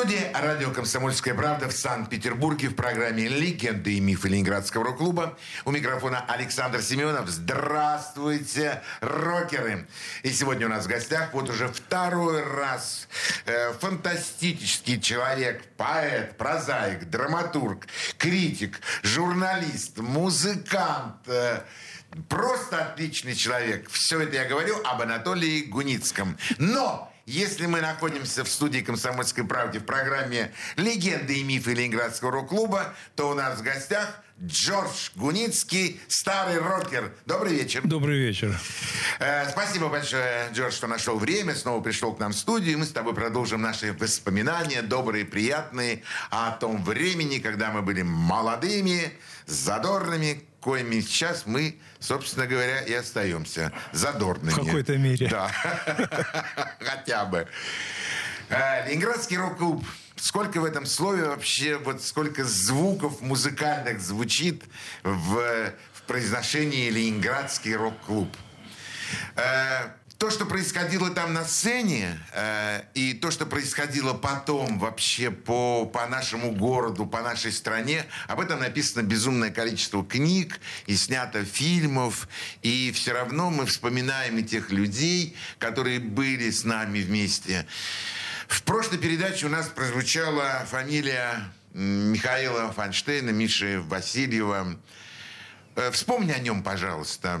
студии радио «Комсомольская правда» в Санкт-Петербурге в программе «Легенды и мифы Ленинградского рок-клуба». У микрофона Александр Семенов. Здравствуйте, рокеры! И сегодня у нас в гостях вот уже второй раз э, фантастический человек, поэт, прозаик, драматург, критик, журналист, музыкант, э, Просто отличный человек. Все это я говорю об Анатолии Гуницком. Но если мы находимся в студии «Комсомольской правды» в программе «Легенды и мифы Ленинградского рок-клуба», то у нас в гостях Джордж Гуницкий, старый рокер. Добрый вечер. Добрый вечер. Э, спасибо большое, Джордж, что нашел время, снова пришел к нам в студию. Мы с тобой продолжим наши воспоминания, добрые, приятные, о том времени, когда мы были молодыми, задорными, коими сейчас мы, собственно говоря, и остаемся задорными. В какой-то мере. Да. Хотя бы. Э, Ленинградский рок-клуб. Сколько в этом слове вообще, вот сколько звуков музыкальных звучит в, в произношении Ленинградский рок-клуб. Э, то, что происходило там на сцене, э, и то, что происходило потом вообще по, по нашему городу, по нашей стране, об этом написано безумное количество книг и снято фильмов. И все равно мы вспоминаем и тех людей, которые были с нами вместе. В прошлой передаче у нас прозвучала фамилия Михаила Фанштейна, Миши Васильева. Э, вспомни о нем, пожалуйста.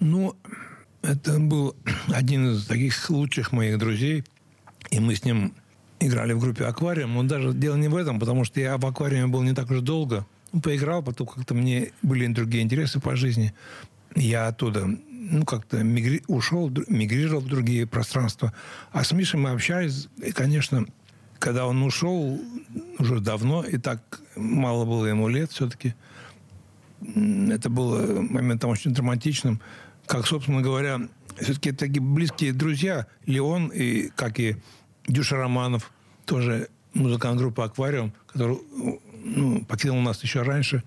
Ну, это был один из таких лучших моих друзей. И мы с ним играли в группе «Аквариум». Но даже дело не в этом, потому что я в «Аквариуме» был не так уж долго. Поиграл, потом как-то мне были другие интересы по жизни. Я оттуда, ну, как-то мигри... ушел, мигрировал в другие пространства. А с Мишей мы общались, и, конечно, когда он ушел уже давно, и так мало было ему лет все-таки, это было моментом очень драматичным как, собственно говоря, все-таки такие близкие друзья, Леон и, как и Дюша Романов, тоже музыкант группы «Аквариум», который ну, покинул нас еще раньше.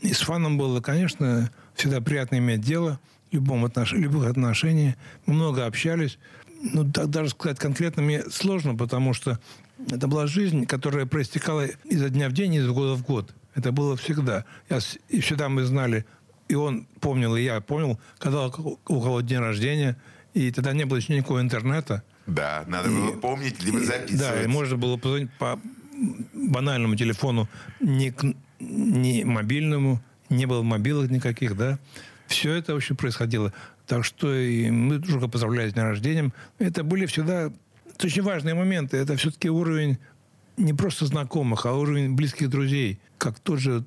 И с фаном было, конечно, всегда приятно иметь дело любом отнош... любых отношениях. Мы много общались. Ну, так даже сказать конкретно мне сложно, потому что это была жизнь, которая проистекала изо дня в день, из года в год. Это было всегда. Я, и всегда мы знали и он помнил, и я помнил, когда у кого день рождения, и тогда не было еще никакого интернета. Да, надо и, было помнить, либо записывать. Да, и можно было позвонить по банальному телефону, не, не мобильному, не было мобилок никаких, да. Все это вообще происходило. Так что и мы друг поздравляли с днем рождения. Это были всегда очень важные моменты. Это все-таки уровень не просто знакомых, а уровень близких друзей. Как тот же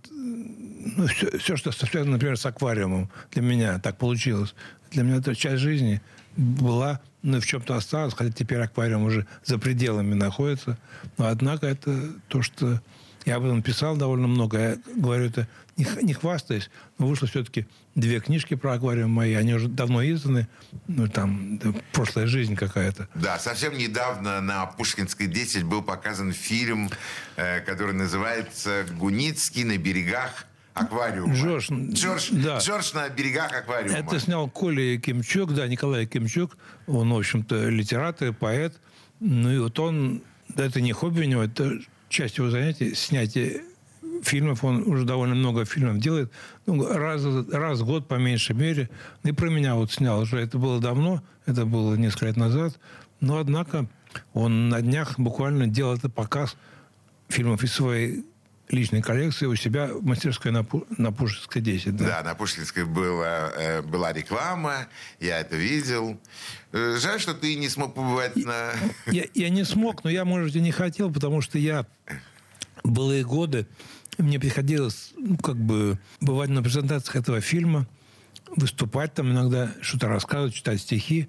ну, все, все, что связано, например, с аквариумом, для меня так получилось. Для меня это часть жизни была, ну, в чем-то осталась, хотя теперь аквариум уже за пределами находится. Но, однако, это то, что я об этом писал довольно много. Я говорю это не, не хвастаясь, но вышло все-таки две книжки про аквариум мои. Они уже давно изданы. Ну, там, прошлая жизнь какая-то. Да, совсем недавно на Пушкинской 10 был показан фильм, э, который называется «Гуницкий на берегах аквариума. Джордж, Джордж, да. Джордж на берегах аквариума. Это снял Коля Кимчук, да, Николай Кимчук. Он, в общем-то, литератор, поэт. Ну и вот он, да, это не хобби у него, это часть его занятий, снятие фильмов, он уже довольно много фильмов делает, ну, раз, раз в год, по меньшей мере. И про меня вот снял уже. Это было давно, это было несколько лет назад. Но, однако, он на днях буквально делал это показ фильмов из своей личной коллекции у себя в мастерской на, на Пушкинской 10. Да, да на Пушкинской была, э, была реклама, я это видел. Э, жаль, что ты не смог побывать на... Я, я не смог, но я, может, и не хотел, потому что я былые годы мне приходилось, ну, как бы, бывать на презентациях этого фильма, выступать там иногда, что-то рассказывать, читать стихи.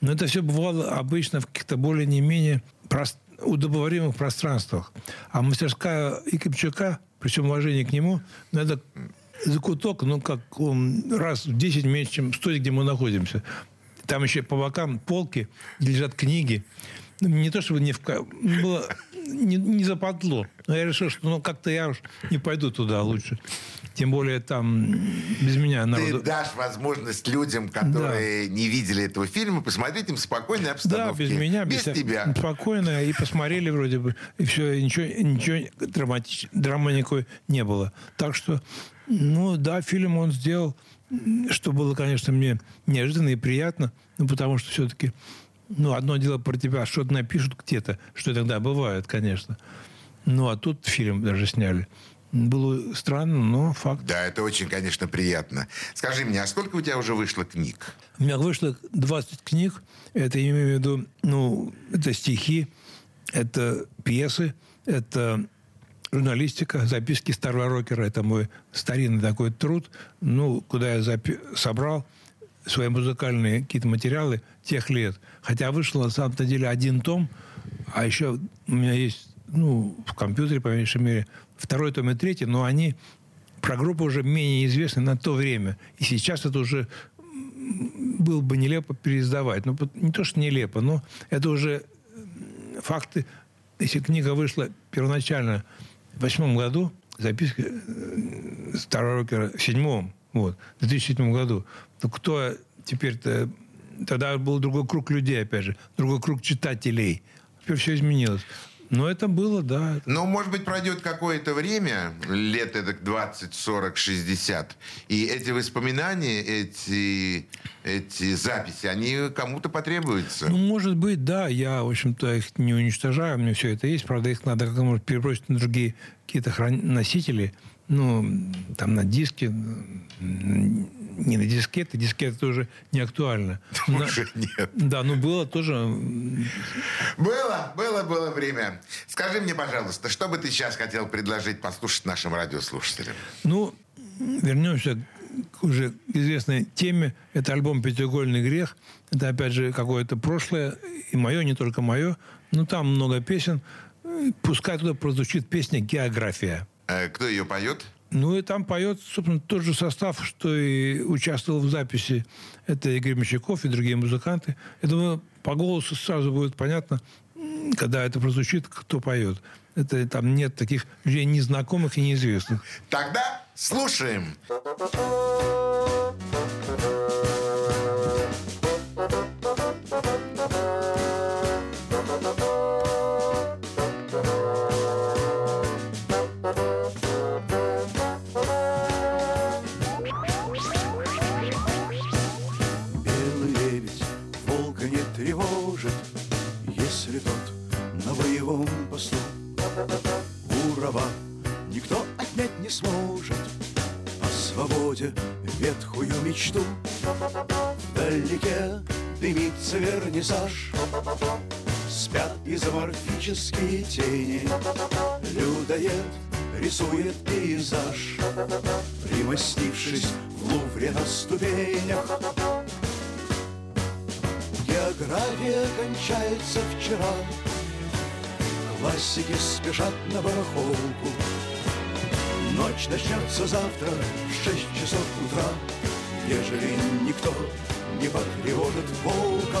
Но это все бывало обычно в каких-то более не менее прост, удобоваримых пространствах. А мастерская Якимчука, причем уважение к нему, ну, это закуток, ну, как он раз в 10 меньше, чем стоит, где мы находимся. там еще по бокам полки лежат книги. Ну, не то чтобы не в... Было не, не западло. Но я решил, что ну, как-то я уж не пойду туда лучше. Тем более там без меня народу... Ты дашь возможность людям, которые да. не видели этого фильма, посмотреть им в спокойной обстановке. Да, без меня. Без, без тебя. Спокойно. И посмотрели вроде бы. И все. И ничего, ничего драматич... драмы никакой не было. Так что, ну да, фильм он сделал, что было, конечно, мне неожиданно и приятно. Ну, потому что все-таки ну, одно дело про тебя что-то напишут где-то, что тогда бывает, конечно. Ну, а тут фильм даже сняли. Было странно, но факт. Да, это очень, конечно, приятно. Скажи мне, а сколько у тебя уже вышло книг? У меня вышло 20 книг. Это, я имею в виду, ну, это стихи, это пьесы, это журналистика, записки старого рокера. Это мой старинный такой труд, ну, куда я запи- собрал свои музыкальные какие-то материалы тех лет. Хотя вышел на самом-то деле один том, а еще у меня есть, ну, в компьютере, по меньшей мере, второй том и третий, но они про группу уже менее известны на то время. И сейчас это уже было бы нелепо переиздавать. Ну, не то, что нелепо, но это уже факты. Если книга вышла первоначально в восьмом году, записка э, старого рокера в седьмом, вот, в 2007 году, то кто теперь-то... Тогда был другой круг людей, опять же, другой круг читателей. Теперь все изменилось. Но это было, да. Но, может быть, пройдет какое-то время, лет это 20, 40, 60, и эти воспоминания, эти, эти записи, они кому-то потребуются. Ну, может быть, да. Я, в общем-то, их не уничтожаю. У меня все это есть. Правда, их надо как-то, перебросить на другие какие-то хран... носители. Ну, там на диски, не на дискеты, дискеты уже не актуально. Уже нет. Да, ну было тоже... Было, было, было время. Скажи мне, пожалуйста, что бы ты сейчас хотел предложить послушать нашим радиослушателям? Ну, вернемся к уже известной теме. Это альбом «Пятиугольный грех». Это, опять же, какое-то прошлое, и мое, не только мое. Ну, там много песен. Пускай туда прозвучит песня «География». Э, кто ее поет? Ну и там поет, собственно, тот же состав, что и участвовал в записи. Это Игорь Мещаков и другие музыканты. Я думаю, по голосу сразу будет понятно, когда это прозвучит, кто поет. Это там нет таких людей незнакомых и неизвестных. Тогда слушаем. Мечту. Вдалеке дымится вернисаж. Спят изоморфические тени. Людоед рисует пейзаж. Примостившись в Лувре на ступенях. География кончается вчера. Классики спешат на барахолку Ночь начнется завтра в шесть часов утра ежели никто не потревожит волка.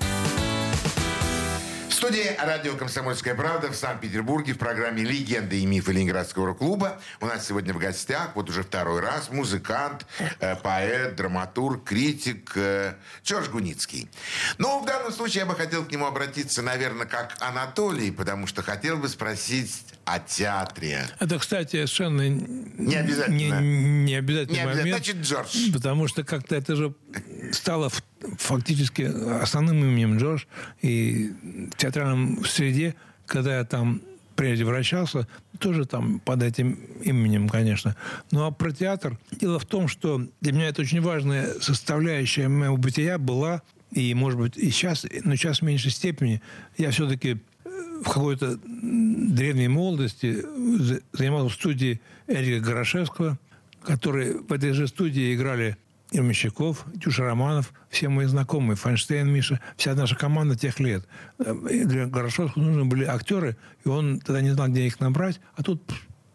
студии радио «Комсомольская правда» в Санкт-Петербурге в программе «Легенды и мифы Ленинградского рок-клуба». У нас сегодня в гостях, вот уже второй раз, музыкант, э, поэт, драматург, критик э, Джордж Гуницкий. Но в данном случае я бы хотел к нему обратиться, наверное, как Анатолий, потому что хотел бы спросить о театре. Это, кстати, совершенно не обязательно. Не, не обязательно. Не обязательно. Значит, Джордж. Потому что как-то это же стало фактически основным именем Джордж. И в театральном среде, когда я там прежде вращался, тоже там под этим именем, конечно. Ну, а про театр. Дело в том, что для меня это очень важная составляющая моего бытия была, и, может быть, и сейчас, но сейчас в меньшей степени, я все-таки э, в какой-то древней молодости занимался в студии Эрика Горошевского, который в этой же студии играли Ермещаков, Тюша Романов, все мои знакомые, Файнштейн, Миша, вся наша команда тех лет. Для Горошевского нужны были актеры, и он тогда не знал, где их набрать, а тут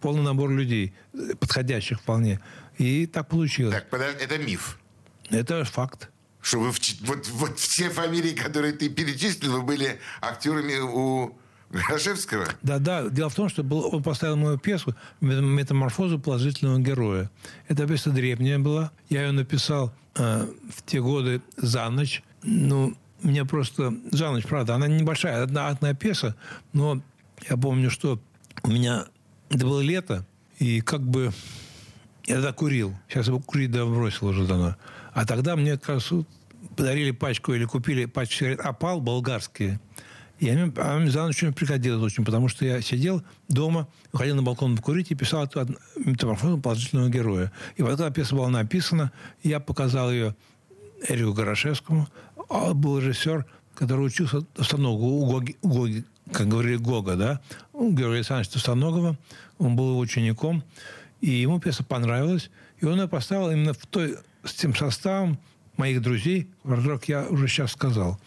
полный набор людей, подходящих вполне. И так получилось. Так, подожди, это миф. Это факт. Что вы, вот, вот все фамилии, которые ты перечислил, вы были актерами у Грошевского? Да, да. Дело в том, что был, он поставил мою пьесу «Метаморфозу положительного героя». Эта пьеса древняя была. Я ее написал э, в те годы за ночь. Ну, мне просто... За ночь, правда. Она небольшая, одна, одна пьеса. Но я помню, что у меня... Это было лето, и как бы... Я тогда курил. Сейчас я курить да бросил уже давно. А тогда мне, кажется, подарили пачку или купили пачку сигарет «Опал» болгарские – они, они за ночь пригодилось очень, потому что я сидел дома, выходил на балкон покурить и писал эту метаморфозу положительного героя. И вот когда пьеса была написана, я показал ее Эрику Горошевскому, а был режиссер, который учился Товстоногу у Гоги, у Гоги, как говорили Гога, да, у Георгия Александровича Товстоногова. Он был его учеником. И ему пьеса понравилась. И он ее поставил именно в той, с тем составом моих друзей, как я уже сейчас сказал.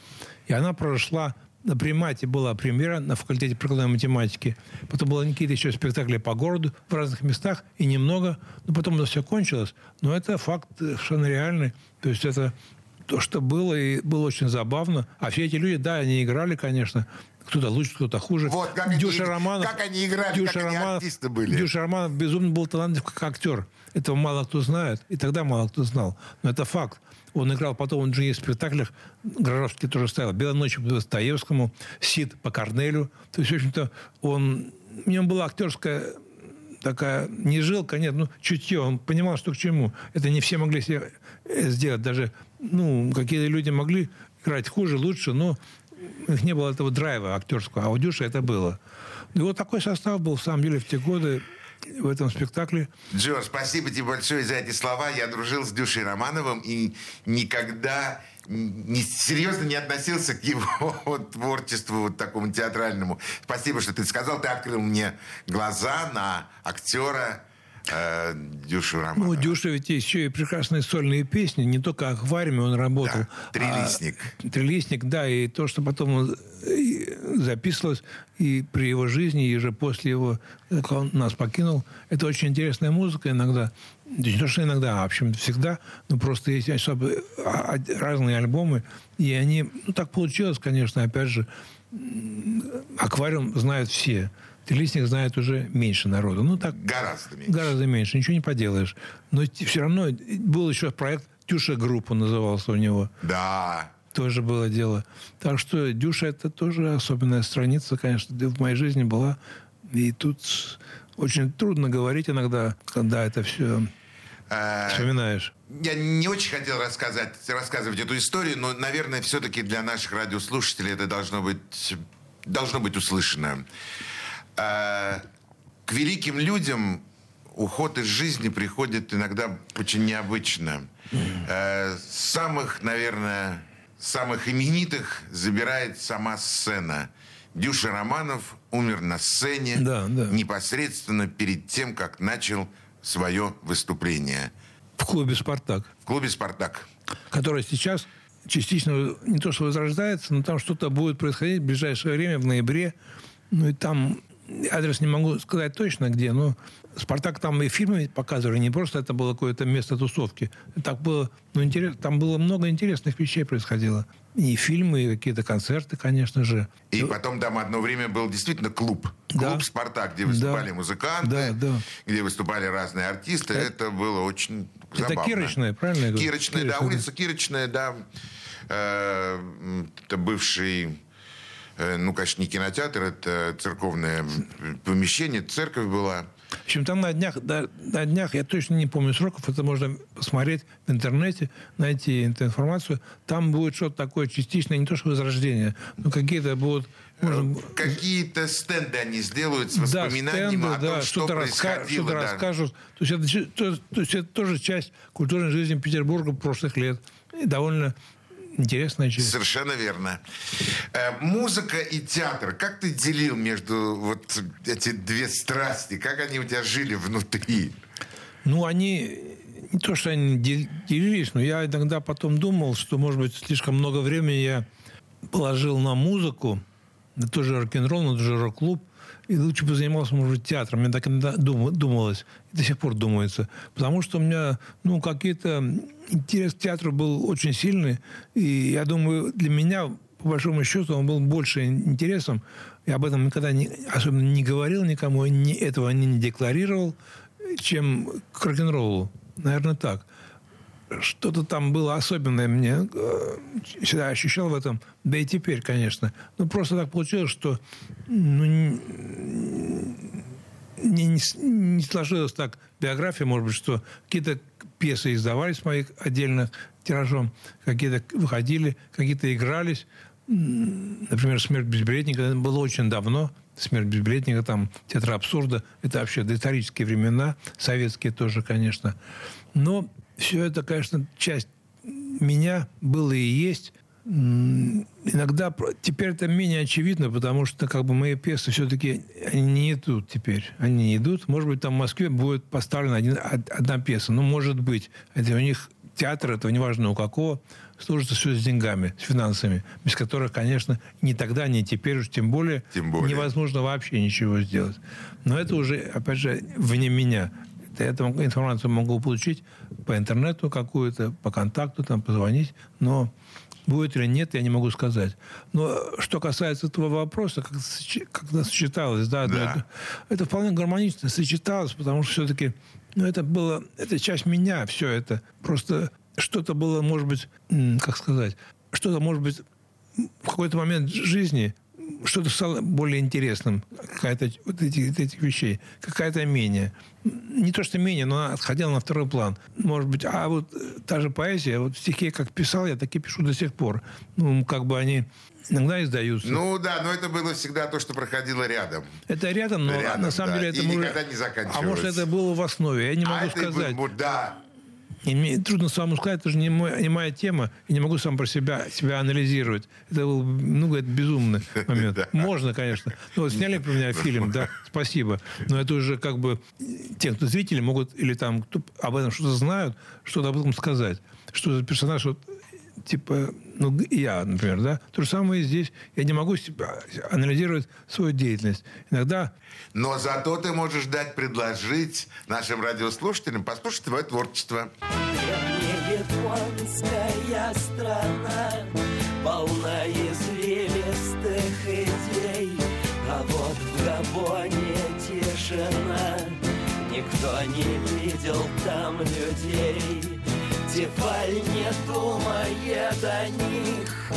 И она прошла на примате была премьера на факультете прикладной математики. Потом было какие-то еще спектакли по городу в разных местах, и немного. Но потом это все кончилось. Но это факт совершенно реальный. То есть это то, что было, и было очень забавно. А все эти люди, да, они играли, конечно. Кто-то лучше, кто-то хуже. Вот, как, Дюша они, Романов, как они играли, Дюша как Романов, они артисты были. Дюша Романов безумно был талантлив как актер. Этого мало кто знает, и тогда мало кто знал. Но это факт. Он играл потом, он в спектаклях, Грожовский тоже ставил. «Белая ночь» по Достоевскому, «Сид» по Корнелю. То есть, в общем-то, он... В нем была актерская такая не жилка, нет, ну, чутье. Он понимал, что к чему. Это не все могли себе э, сделать. Даже, ну, какие-то люди могли играть хуже, лучше, но у них не было этого драйва актерского. А у Дюши это было. И вот такой состав был, в самом деле, в те годы в этом спектакле. Джо, спасибо тебе большое за эти слова. Я дружил с Дюшей Романовым и никогда не, серьезно не относился к его творчеству вот такому театральному. Спасибо, что ты сказал. Ты открыл мне глаза на актера э, Дюшу Романова. Ну, Дюша ведь еще и прекрасные сольные песни. Не только аквариуме он работал. Да, трилистник. А, трилистник, да. И то, что потом он э, записывалось и при его жизни, и уже после его, как он нас покинул. Это очень интересная музыка иногда. Не то, что иногда, а в общем всегда. Но просто есть особо а, разные альбомы. И они... Ну, так получилось, конечно, опять же. Аквариум знают все. Телесник знает уже меньше народу. Ну, так, гораздо меньше. Гораздо меньше. Ничего не поделаешь. Но все равно был еще проект Тюша Группа назывался у него. Да. Тоже было дело. Так что Дюша это тоже особенная страница, конечно, в моей жизни была. И тут очень трудно говорить иногда, когда это все э, вспоминаешь. Я не очень хотел рассказать, рассказывать эту историю, но, наверное, все-таки для наших радиослушателей это должно быть, должно быть услышано. А, к великим людям уход из жизни приходит иногда очень необычно. А, самых, наверное, самых именитых забирает сама сцена. Дюша Романов умер на сцене Да, да. непосредственно перед тем, как начал свое выступление В клубе «Спартак», в клубе «Спартак». который сейчас частично не то что возрождается, но там что-то будет происходить в ближайшее время, в ноябре. Ну и там адрес не могу сказать точно где, но «Спартак» там и фильмы показывали, не просто это было какое-то место тусовки. Так было, ну, интерес, там было много интересных вещей происходило. И фильмы, и какие-то концерты, конечно же. И потом там одно время был действительно клуб. Клуб Да. «Спартак», где выступали Да. музыканты, Да, да. где выступали разные артисты. Это было очень Это забавно. Кирочная, правильно я говорю? Кирочная, да, Кирочная, улица Кирочная, да. Э, Это бывший, ну, конечно, не кинотеатр, это церковное помещение, церковь была. В общем, там на днях, да, на днях, я точно не помню сроков, это можно посмотреть в интернете, найти эту информацию. Там будет что-то такое частичное, не то что возрождение, но какие-то будут... Можно, Какие-то стенды они сделают с да, воспоминаниями стенды, о том, да, что что-то, раска- происходило. что-то да. расскажут. То есть, это, то, то есть это тоже часть культурной жизни Петербурга прошлых лет. И довольно интересная часть. Совершенно верно. Э, музыка и театр. Как ты делил между вот эти две страсти? Как они у тебя жили внутри? Ну, они не то, что они дел- делились, но я иногда потом думал, что, может быть, слишком много времени я положил на музыку, на тот же рок-н-ролл, на тот же рок-клуб, и лучше бы занимался, может театром. Мне так иногда дум- думалось, и до сих пор думается. Потому что у меня, ну, какие-то... Интерес к театру был очень сильный, и я думаю, для меня, по большому счету, он был больше интересом. Я об этом никогда не, особенно не говорил никому, ни, этого не декларировал, чем к рок-н-роллу. Наверное, так. Что-то там было особенное мне. э, Всегда ощущал в этом. Да и теперь, конечно. Ну, просто так получилось, что ну, не, не, не сложилась так биография, может быть, что какие-то пьесы издавались моих отдельно тиражом, какие-то выходили, какие-то игрались. Например, «Смерть безбилетника» было очень давно. «Смерть безбилетника», там «Театр абсурда». Это вообще доисторические времена, советские тоже, конечно. Но все это, конечно, часть меня было и есть. Иногда теперь это менее очевидно, потому что как бы мои пьесы все-таки не идут теперь. Они не идут. Может быть, там в Москве будет поставлена один, од- одна пьеса. Ну, может быть. Это у них театр, это неважно у какого, служится все с деньгами, с финансами, без которых, конечно, ни тогда, ни теперь уж тем более, Тем более. невозможно вообще ничего сделать. Но это уже, опять же, вне меня. Это- Эту информацию могу получить по интернету какую-то, по контакту, там, позвонить, но будет или нет, я не могу сказать. Но что касается этого вопроса, как, это это сочеталось, да, Да. и то- это вполне гармонично сочеталось, потому что все-таки ну, это было, это часть меня, все это. Просто что-то было, может быть, как сказать, что-то, может быть, в какой-то момент жизни что-то стало более интересным, какая-то вот эти, вот этих вещей, какая-то менее. Не то, что менее, но она отходила на второй план. Может быть, а вот э, та же поэзия, вот стихи как писал, я так и пишу до сих пор. Ну, как бы они иногда издаются. Ну да, но это было всегда то, что проходило рядом. это рядом, но рядом, на самом да. деле это И может- никогда не заканчивалось. А может, это было в основе, я не могу а это и сказать. был- да. И мне трудно самому сказать, это же не, мой- не моя тема, и не могу сам про себя, себя анализировать. Это был, ну, говорит, безумный момент. Можно, конечно. Ну, вот сняли про меня фильм, да, спасибо. Но это уже как бы те, кто зрители могут, или там кто об этом что-то знают, что-то об этом сказать. Что за персонаж, вот, типа, ну, я, например, да. То же самое и здесь. Я не могу себя анализировать свою деятельность. Иногда Но зато ты можешь дать предложить нашим радиослушателям послушать твое творчество. Японская страна Полна извилистых идей А вот в Габоне тишина Никто не видел там людей Тефаль не думает о них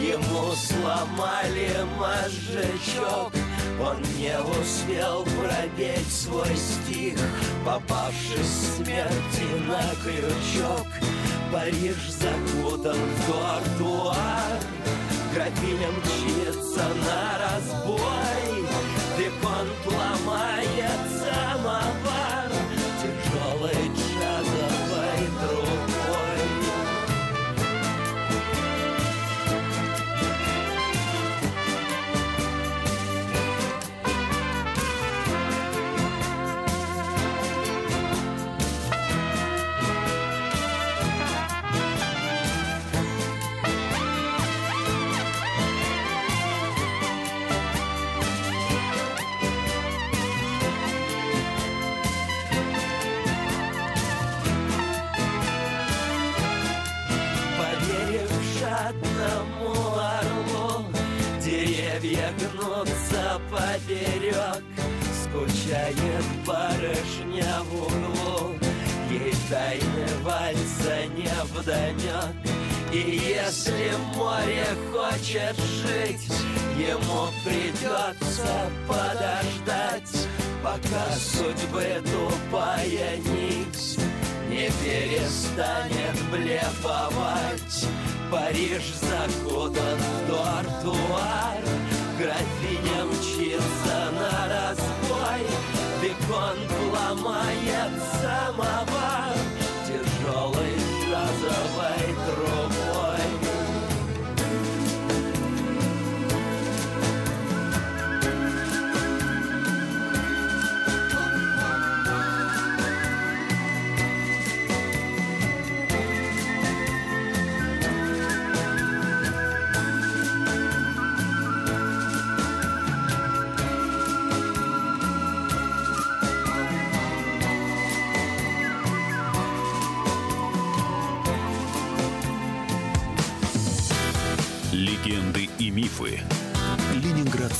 Ему сломали мозжечок. Он не успел пропеть свой стих Попавшись смерти на крючок. Париж закутан в тротуар Графиня мчится на разбой. Виконт ломает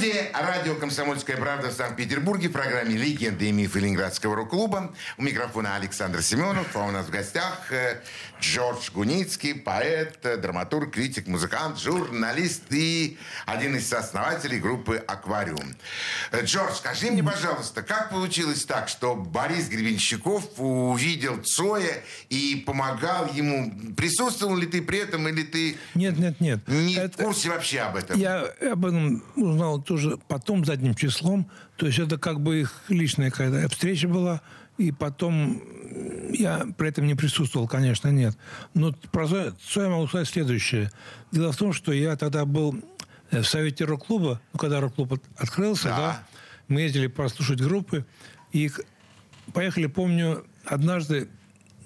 В студии радио «Комсомольская правда» в Санкт-Петербурге в программе «Легенды и мифы Ленинградского рок-клуба». У микрофона Александр Семенов, а у нас в гостях э, Джордж Гуницкий, поэт, э, драматург, критик, музыкант, журналист и один из сооснователей группы «Аквариум». Э, Джордж, скажи мне, пожалуйста, как получилось так, что Борис Гребенщиков увидел Цоя и помогал ему? Присутствовал ли ты при этом или ты Нет, нет, нет. не Это- в курсе вообще об этом? Я об этом узнал тоже потом, задним числом. То есть это как бы их личная какая-то встреча была. И потом я при этом не присутствовал, конечно, нет. Но про Цоя могу сказать следующее. Дело в том, что я тогда был э, в совете рок-клуба, ну, когда рок-клуб от- открылся, Да. да. мы ездили послушать группы. И поехали, помню, однажды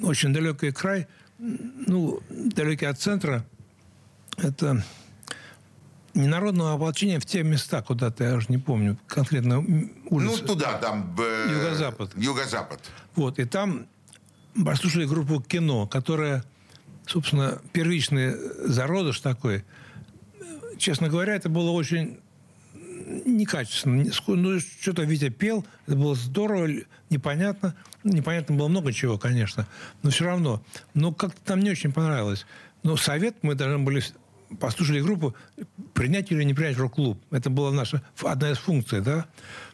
очень далекий край, ну, далекий от центра, это не народного ополчения в те места куда-то, я уже не помню, конкретно Ну, улицы. туда, там... э, Юго-запад. Юго-запад. Вот, и там послушали группу «Кино», которая, собственно, первичный зародыш такой. Честно говоря, это было очень некачественно. Ну, что-то Витя пел, это было здорово, непонятно. Ну, Непонятно было много чего, конечно, но все равно. Но как-то там не очень понравилось. Но совет мы должны были послушали группу принять или не принять рок-клуб. Это была наша одна из функций, да.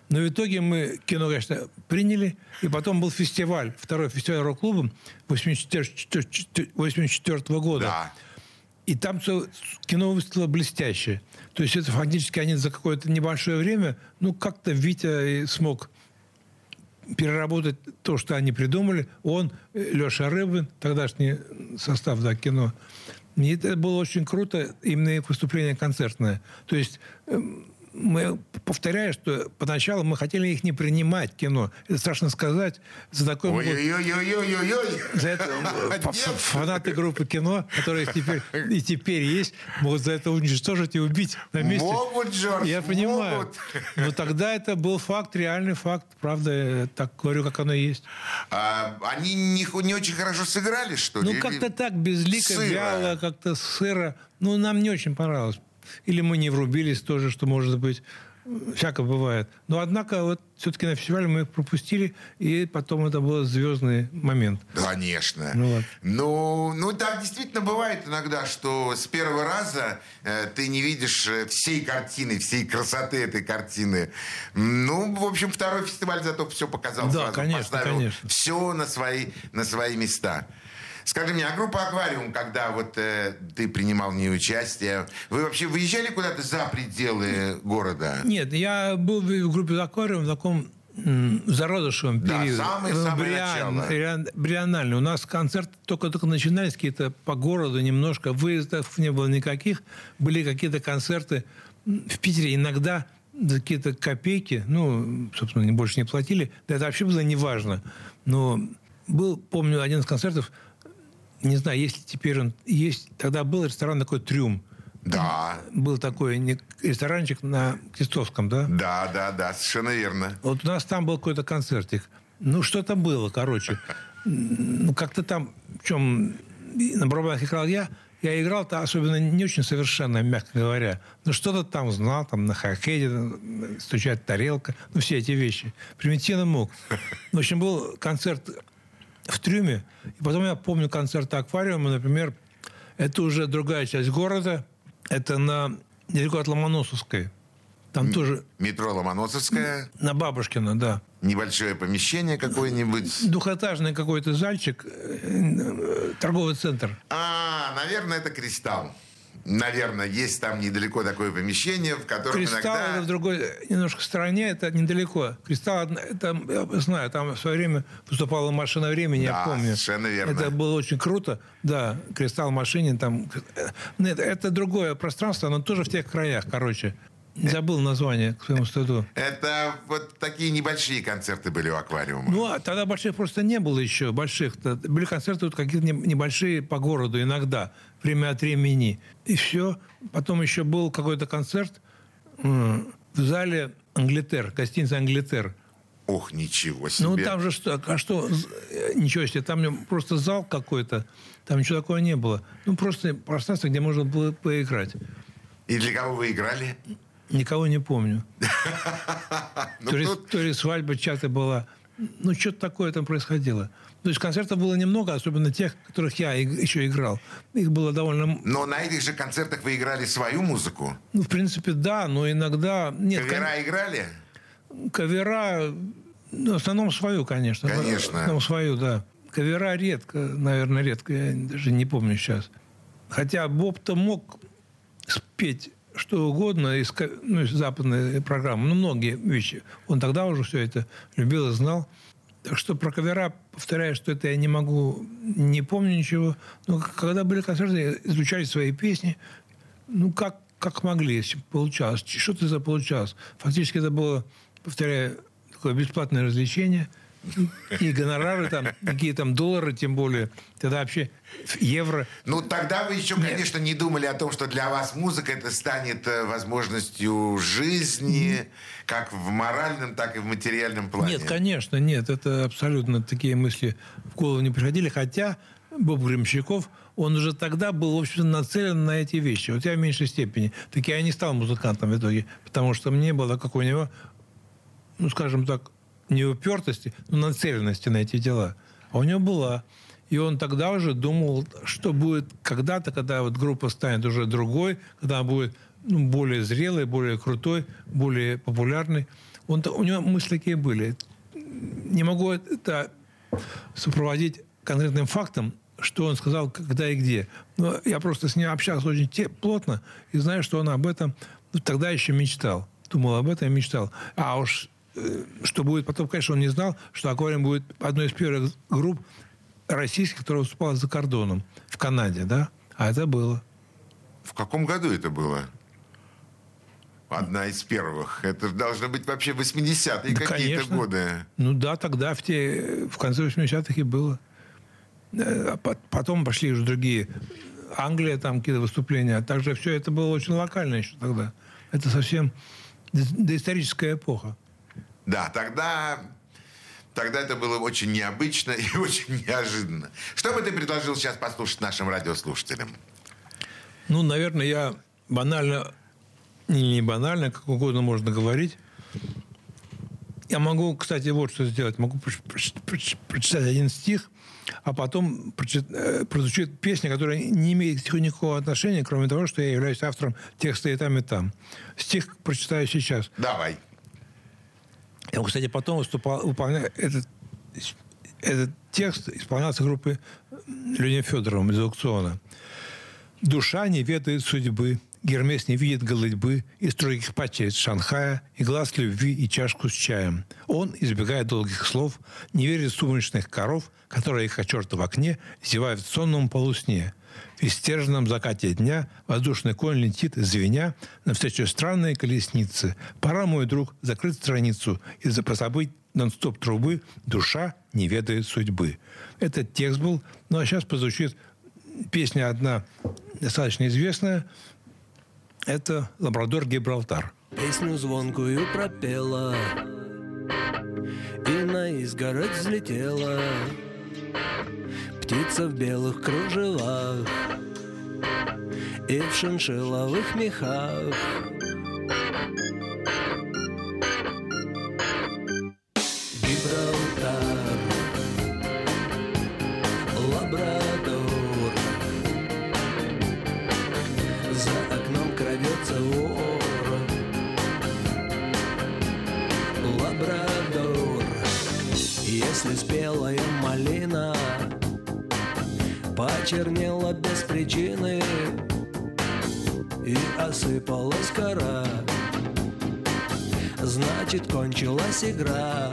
Но в итоге мы кино, конечно, приняли. И потом был фестиваль, второй фестиваль рок-клуба 1984 года. Да. И там всё кино выступило блестяще. То есть это фактически они за какое-то небольшое время, ну, как-то Витя смог переработать то, что они придумали. Он, э, Леша Рыбин, тогдашний состав да, кино. И это было очень круто, именно выступление концертное. То есть эм, мы, повторяю, что поначалу мы хотели их не принимать, кино. Это страшно сказать. За такой могут- Ой-ой-ой-ой-ой-ой. за это э, фанаты группы кино, которые теперь и теперь есть, могут за это уничтожить и убить на месте. Могут, Джордж, Я понимаю. могут. Но тогда это был факт, реальный факт. Правда, так говорю, как оно есть. А, они не, не очень хорошо сыграли, что ли? Ну, как-то так, безлико, сыро? вяло, как-то сыро. Ну, нам не очень понравилось. Или мы не врубились тоже, что может быть. Всяко бывает. Но, однако, вот все-таки на фестивале мы их пропустили, и потом это был звездный момент. Конечно. Ну вот. Ну, ну, так действительно бывает иногда, что с первого раза э, ты не видишь э, всей картины, всей красоты этой картины. Ну, в общем, второй фестиваль зато все показал Да, сразу, конечно, поставил конечно. все на свои, на свои места. Скажи мне, а группа «Аквариум», когда вот э, ты принимал в ней участие, вы вообще выезжали куда-то за пределы города? Нет, я был в группе «Аквариум» в таком зародышевом Да, периоде. самое-самое Бриан- начало. Брианнальный. У нас концерты только-только начинались какие-то по городу немножко. Выездов не было никаких. Были какие-то концерты в Питере иногда какие-то копейки, ну, собственно, больше не платили. Да это вообще было неважно. Но был, помню, один из концертов, не знаю, если теперь он есть, тогда был ресторан такой «Трюм». Да, Был такой ресторанчик на Крестовском, да? да, да, да, совершенно верно. Вот у нас там был какой-то концертик. Ну, что-то было, короче. Ну, как-то там, в чем на барабанах играл я, я играл-то особенно не очень совершенно, мягко говоря. Но что-то там знал, там на хоккее, стучать тарелка, ну, все эти вещи. Примитивно мог. В общем, был концерт в Трюме. И потом я помню концерт аквариума, например, это уже другая часть города. Это на недалеко от Ломоносовской. Там тоже Метро Ломоносовская, на Бабушкина, да. небольшое помещение какое-нибудь. Двухэтажный какой-то зальчик, э, э, торговый центр. А, наверное, это «Кристалл». Наверное, есть там недалеко такое помещение, в котором Кристалл иногда... это в другой немножко стороне, это недалеко. Кристалл, это, я знаю, там в свое время выступала машина времени, я Да, помню. совершенно верно. Это было очень круто. Да, Кристалл машине там. э, Нет, это другое пространство, оно тоже в тех краях, короче. Забыл название к своему стыду. Это вот такие небольшие концерты были у аквариума. Ну, а тогда больших просто не было еще, больших. Были концерты вот какие-то не- небольшие по городу иногда, время от времени. И все. Потом еще был какой-то концерт в зале Англитер, гостиница Англитер. Ох, ничего себе. Ну, там же что, а что, э, ничего себе, там просто зал какой-то, там ничего такого не было. Ну, просто пространство, где можно было поиграть. И для кого вы играли? Никого не помню. Ну, то, ли, то ли свадьба чья-то была. Ну, что-то такое там происходило. То есть концертов было немного, особенно тех, которых я еще играл. Их было довольно... Но на этих же концертах вы играли свою музыку? Ну, в принципе, да, но иногда... Нет, Кавера играли? кон- кавера... Ну, в основном свою, конечно. Конечно. В основном свою, да. Кавера редко, наверное, редко. Я даже не помню сейчас. Хотя Боб-то мог спеть что угодно из, ну, из западной программы. Ну, многие вещи. Он тогда уже все это любил и знал. Так что про кавера, повторяю, что это я не могу, не помню ничего. Но когда были концерты, изучали свои песни. Ну, как, как могли, если получалось. Ч- Что-то за получалось. Фактически это было, повторяю, такое бесплатное развлечение. И гонорары там, какие там доллары, тем более. Тогда вообще евро. Ну, тогда вы еще, конечно, не думали о том, что для вас музыка это станет э, возможностью жизни, как в моральном, так и в материальном плане. Нет, конечно, нет. Это абсолютно такие мысли в голову не приходили. Хотя Боб Гремщиков, он уже тогда был, в общем, нацелен на эти вещи. Вот я в меньшей степени. Так я не стал музыкантом в итоге. Потому что мне было, как у него, ну, скажем так, не упертости, но нацеленности на эти дела. А у него была. И он тогда уже думал, что будет когда-то, когда вот группа станет уже другой, когда она будет ну, более зрелой, более крутой, более популярной. Он, у него мысли такие были. Не могу это сопроводить конкретным фактом, что он сказал, когда и где. Но я просто с ним общался очень те- плотно и знаю, что он об этом ну, тогда еще мечтал. Думал об этом и мечтал. А уж что будет потом, конечно, он не знал, что «Аквариум» будет одной из первых групп российских, которая выступала за кордоном в Канаде, да? А это было. В каком году это было? Одна из первых. Это должно быть вообще 80-е Да, какие-то годы. Ну да, тогда, в, те, в конце 80-х и было. Э, а по- Потом пошли уже другие. Англия, там какие-то выступления. А также все это было очень локально еще тогда. Это совсем до- доисторическая эпоха. Да, тогда, тогда это было очень необычно и очень неожиданно. Что бы ты предложил сейчас послушать нашим радиослушателям? Ну, наверное, я банально, не, не банально, как угодно можно говорить. Я могу, кстати, вот что сделать. Могу проч- проч- проч- прочитать один стих, а потом э, прозвучит песня, которая не имеет никакого отношения, кроме того, что я являюсь автором текста и там, и там. Стих прочитаю сейчас. Давай. Я, кстати, потом выступал, выполнял этот, этот текст исполнялся группой Леонидом Федоровым из аукциона. Душа не ведает судьбы, Гермес не видит голытьбы и строгих пачериц Шанхая, и глаз любви, и чашку с чаем. Он, избегая долгих слов, не верит в сумрачных коров, которые, как черта в окне, зевают в сонном полусне. В истерженном закате дня воздушный конь летит, звеня, навстречу странной колеснице. Пора, мой друг, закрыть страницу и запозабыть нон-стоп трубы «Душа не ведает судьбы». Этот текст был, ну а сейчас позвучит песня одна достаточно известная, Это «Лабрадор Гибралтар». Песню звонкую пропела И на изгородь взлетела Птица в белых кружевах И в шиншилловых мехах осыпалась кора. Значит, кончилась игра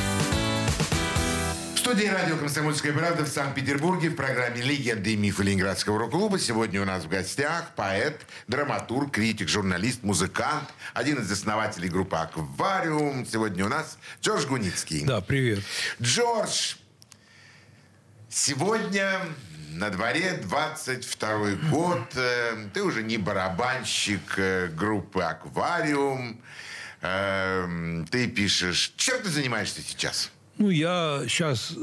Студии радио «Комсомольская правда» в Санкт-Петербурге в программе «Легенды и мифы Ленинградского рок-клуба». Сегодня у нас в гостях поэт, драматург, критик, журналист, музыкант, один из основателей группы «Аквариум». Сегодня у нас Джордж Гуницкий. Да, привет. Джордж, сегодня на дворе 22 год. Э, Ты уже не барабанщик э, группы «Аквариум». Э, Ты пишешь... Чем ты занимаешься сейчас? Ну, я сейчас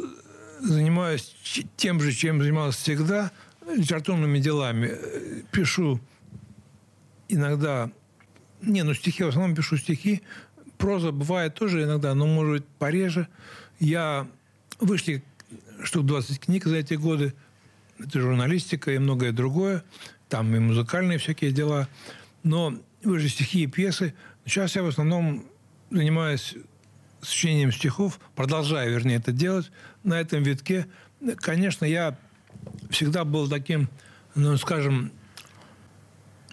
занимаюсь ч- тем же, чем занимался всегда, литературными делами. Э, Пишу иногда... Не, ну стихи, в основном пишу стихи. Проза бывает тоже иногда, но, может быть, пореже. Я... Вышли штук 20 книг за эти годы. Это журналистика и многое другое. Там и музыкальные всякие дела. Но вышли стихи и пьесы. Сейчас я в основном занимаюсь сочинением стихов, продолжаю, вернее, это делать на этом витке. Конечно, я всегда был таким, ну, скажем,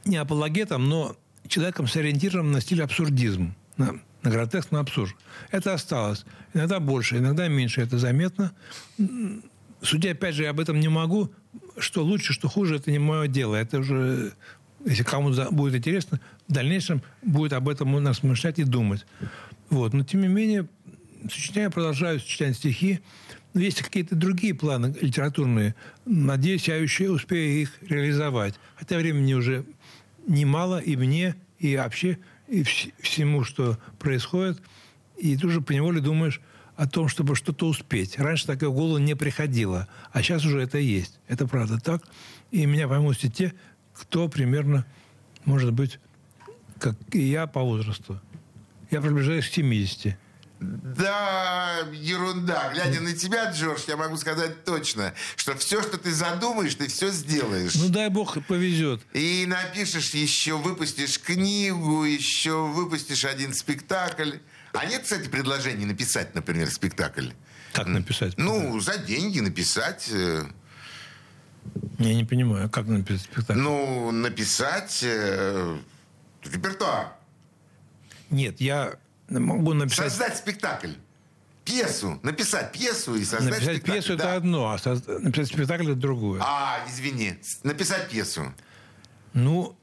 не апологетом, но человеком с ориентиром на стиль абсурдизм, на, на гротеск, на абсурд. Это осталось. Иногда больше, иногда меньше, это заметно. Судя, опять же, я об этом не могу. Что лучше, что хуже, это не мое дело. Это уже, если кому за- будет интересно, в дальнейшем будет об этом размышлять и думать. Вот. Но, тем не менее, сочиняю, продолжаю сочинять стихи. Но есть какие-то другие планы литературные. Надеюсь, я еще успею их реализовать. Хотя времени уже немало и мне, и вообще, и вс- всему, что происходит. И тут же поневоле думаешь, о том, чтобы что-то успеть. Раньше такое в голову не приходило, а сейчас уже это есть. Это правда так. И меня поймут все те, кто примерно, может быть, как и я по возрасту. Я приближаюсь к 70. Да, ерунда. Глядя на тебя, Джордж, я могу сказать точно, что все, что ты задумаешь, ты все сделаешь. Ну, дай бог повезет. И напишешь еще, выпустишь книгу, еще выпустишь один спектакль. А нет, кстати, предложений написать, например, спектакль? Как написать? Ну, за деньги написать. э, Я не понимаю, как написать спектакль. Ну, написать э, репертуар. Нет, я могу написать... Создать спектакль. Пьесу. Написать пьесу и создать Написать спектакль. пьесу да. это одно, а соз- написать спектакль это другое. А, извини. Написать пьесу. Ну,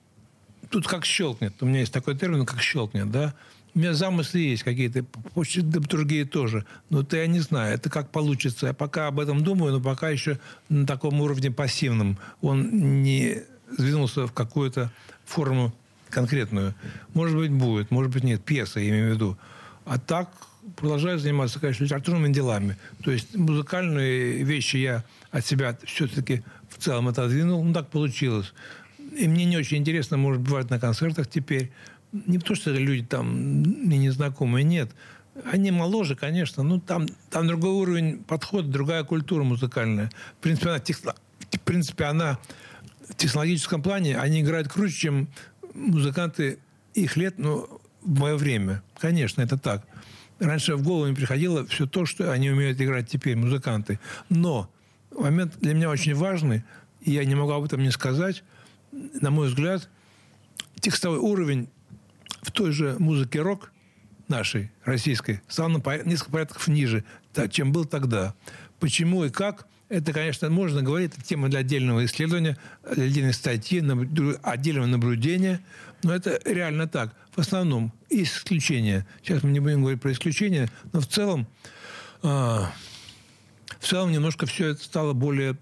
тут как щелкнет. У меня есть такой термин, как щелкнет, да? У меня замыслы есть какие-то, почти другие тоже. Но это я не знаю, это как получится. Я пока об этом думаю, но пока еще на таком уровне пассивном. Он не сдвинулся в какую-то форму конкретную. Может быть, будет, может быть, нет. Пьеса, я имею в виду. А так продолжаю заниматься, конечно, литературными делами. То есть музыкальные вещи я от себя все-таки в целом отодвинул. Ну, так получилось. И мне не очень интересно, может, бывать на концертах теперь. Не потому, что люди там мне незнакомые, нет. Они моложе, конечно, но там, там другой уровень подхода, другая культура музыкальная. В принципе, она, в принципе, она в технологическом плане, они играют круче, чем музыканты их лет, ну, в мое время. Конечно, это так. Раньше в голову не приходило все то, что они умеют играть теперь, музыканты. Но момент для меня очень важный, и я не могу об этом не сказать. На мой взгляд, текстовой уровень в той же музыке рок нашей, российской, стал на несколько порядков ниже, чем был тогда. Почему и как, это, конечно, можно говорить, это тема для отдельного исследования, для отдельной статьи, отдельного наблюдения, но это реально так. В основном есть исключения. Сейчас мы не будем говорить про исключения, но в целом, а, в целом немножко все это стало более,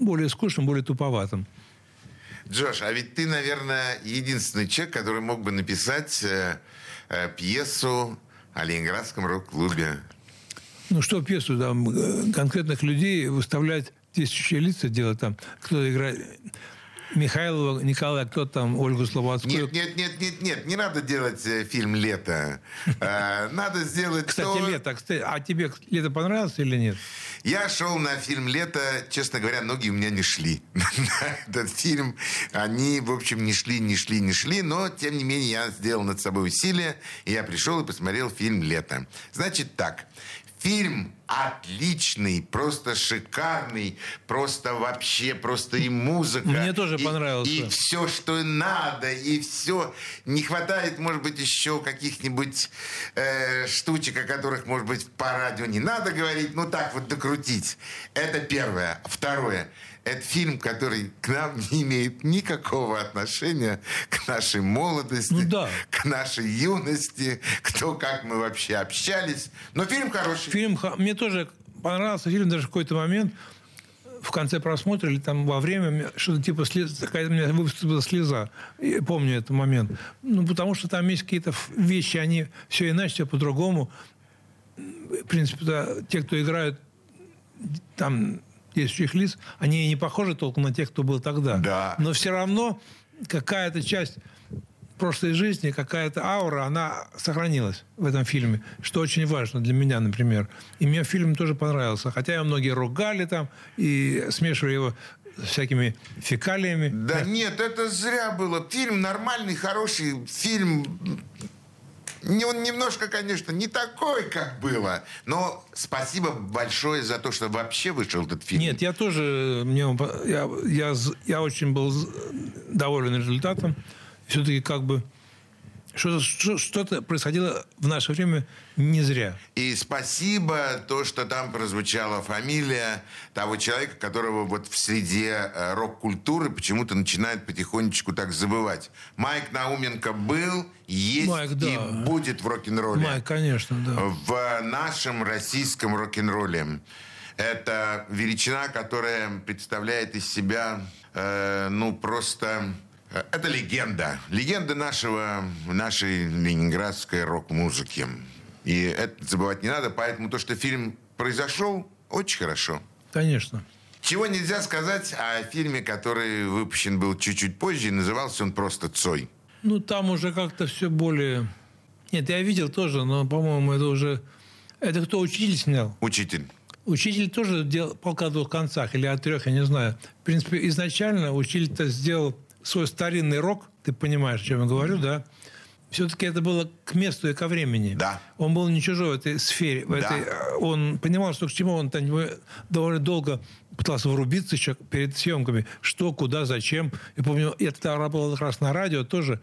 более скучным, более туповатым. Джош, а ведь ты, наверное, единственный человек, который мог бы написать э, э, пьесу о Ленинградском рок-клубе. Ну что пьесу там э, конкретных людей выставлять действующие лица делать там, кто играет Михайлова, Николая, кто там, Ольгу Слободскую. Нет, нет, нет, нет, нет, не надо делать э, фильм «Лето». Э, Надо сделать Кстати, то- лето, кстати, а тебе лето понравилось или нет? Я шел на фильм «Лето», честно говоря, ноги у меня не шли. На этот фильм они, в общем, не шли, не шли, не шли, но, тем не менее, я сделал над собой усилие, и я пришел и посмотрел фильм «Лето». Значит так, фильм отличный, просто шикарный, просто вообще, просто и музыка. Мне тоже и- понравился. И все, что надо, и все. Не хватает, может быть, еще каких-нибудь э, штучек, о которых, может быть, по радио не надо говорить, ну так вот докрутить. Это первое. Второе. Это фильм, который к нам не имеет никакого отношения к нашей молодости, Ну да. к нашей юности, к то, как мы вообще общались. Но фильм хороший. Фильм, мне тоже понравился фильм даже в какой-то момент, в конце просмотра или там во время что-то типа слез, такая у меня выступила слеза. Я помню этот момент. Ну, потому что там есть какие-то вещи, они все иначе, все по-другому. В принципе, да, те, кто играют там действующих лиц, они и не похожи толком на тех, кто был тогда. Да. Но все равно какая-то часть прошлой жизни, какая-то аура, она сохранилась в этом фильме, что очень важно для меня, например. И мне фильм тоже понравился. Хотя его многие ругали там и смешивали его всякими фекалиями. Да нет, это зря было. Фильм нормальный, хороший фильм. Не, он немножко, конечно, не такой, как было. Но спасибо большое за то, что вообще вышел этот фильм. Нет, я тоже, мне я, я, я очень был доволен результатом. Все-таки как бы что-то, что- что-то происходило в наше время не зря. И спасибо то, что там прозвучала фамилия того человека, которого вот в среде э, рок-культуры почему-то начинают потихонечку так забывать. Майк Науменко был, есть Майк, да. и будет в рок-н-ролле. Майк, конечно, да. в нашем российском рок-н-ролле. Это величина, которая представляет из себя, э, ну, просто... э, Это легенда. Легенда нашего, нашей ленинградской рок-музыки. И это забывать не надо. Поэтому то, что фильм произошел, очень хорошо. Конечно. Чего нельзя сказать о фильме, который выпущен был чуть-чуть позже, и назывался он просто «Цой». Ну, там уже как-то все более... Нет, я видел тоже, но, по-моему, это уже... Это кто, учитель снял? Учитель. Учитель тоже делал полка о двух концах, или о трех, я не знаю. В принципе, изначально учитель-то сделал свой старинный рок, ты понимаешь, о чем я говорю, да? Все-таки это было к месту и ко времени. Да. Он был не чужой в этой сфере. В Да. этой, э, он понимал, что к чему он там довольно долго пытался врубиться еще перед съемками. Что, куда, зачем. Я помню, я тогда работал как раз на радио тоже.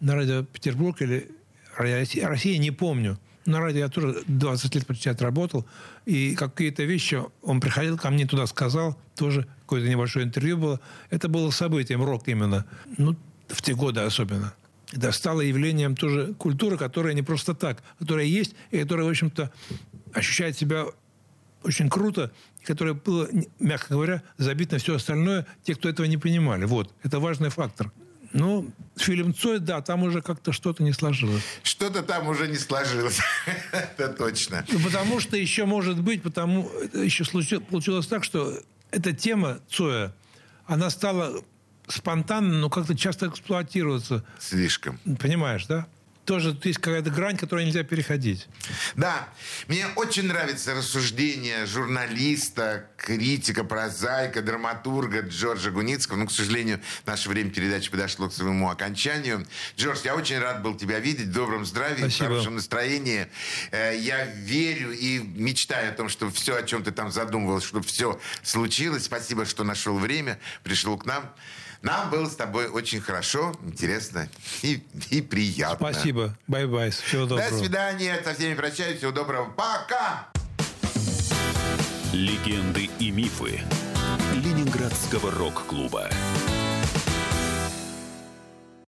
На радио Петербург или Россия, Россия, не помню. На радио я тоже 20 лет почти отработал. И какие-то вещи он приходил ко мне туда, сказал. Тоже какое-то небольшое интервью было. Это было событием, рок именно. Ну, в те годы особенно. Это стало явлением тоже культуры, которая не просто так, которая есть, и которая, в общем-то, ощущает себя очень круто, которая была, мягко говоря, забит на все остальное, те, кто этого не понимали. Вот, это важный фактор. Ну, фильм Цой, да, там уже как-то что-то не сложилось. Что-то там уже не сложилось. Это точно. Ну, потому что еще может быть, потому еще случилось, получилось так, что эта тема Цоя, она стала спонтанно, но как-то часто эксплуатироваться. Слишком. Понимаешь, да? Тоже есть какая-то грань, которую нельзя переходить. Да, мне очень нравится рассуждение журналиста, критика, прозаика, драматурга Джорджа Гуницкого. Но, к сожалению, наше время передачи подошло к своему окончанию. Джордж, я очень рад был тебя видеть в добром здравии, Спасибо. в хорошем настроении. Э, Я верю и мечтаю о том, что все, о чем ты там задумывался, чтобы все случилось. Спасибо, что нашел время, пришел к нам. Нам было с тобой очень хорошо, интересно и, и приятно. Спасибо. Bye-bye. Всего доброго. До свидания. Со всеми прощаюсь. Всего доброго. Пока. Легенды и мифы Ленинградского рок-клуба.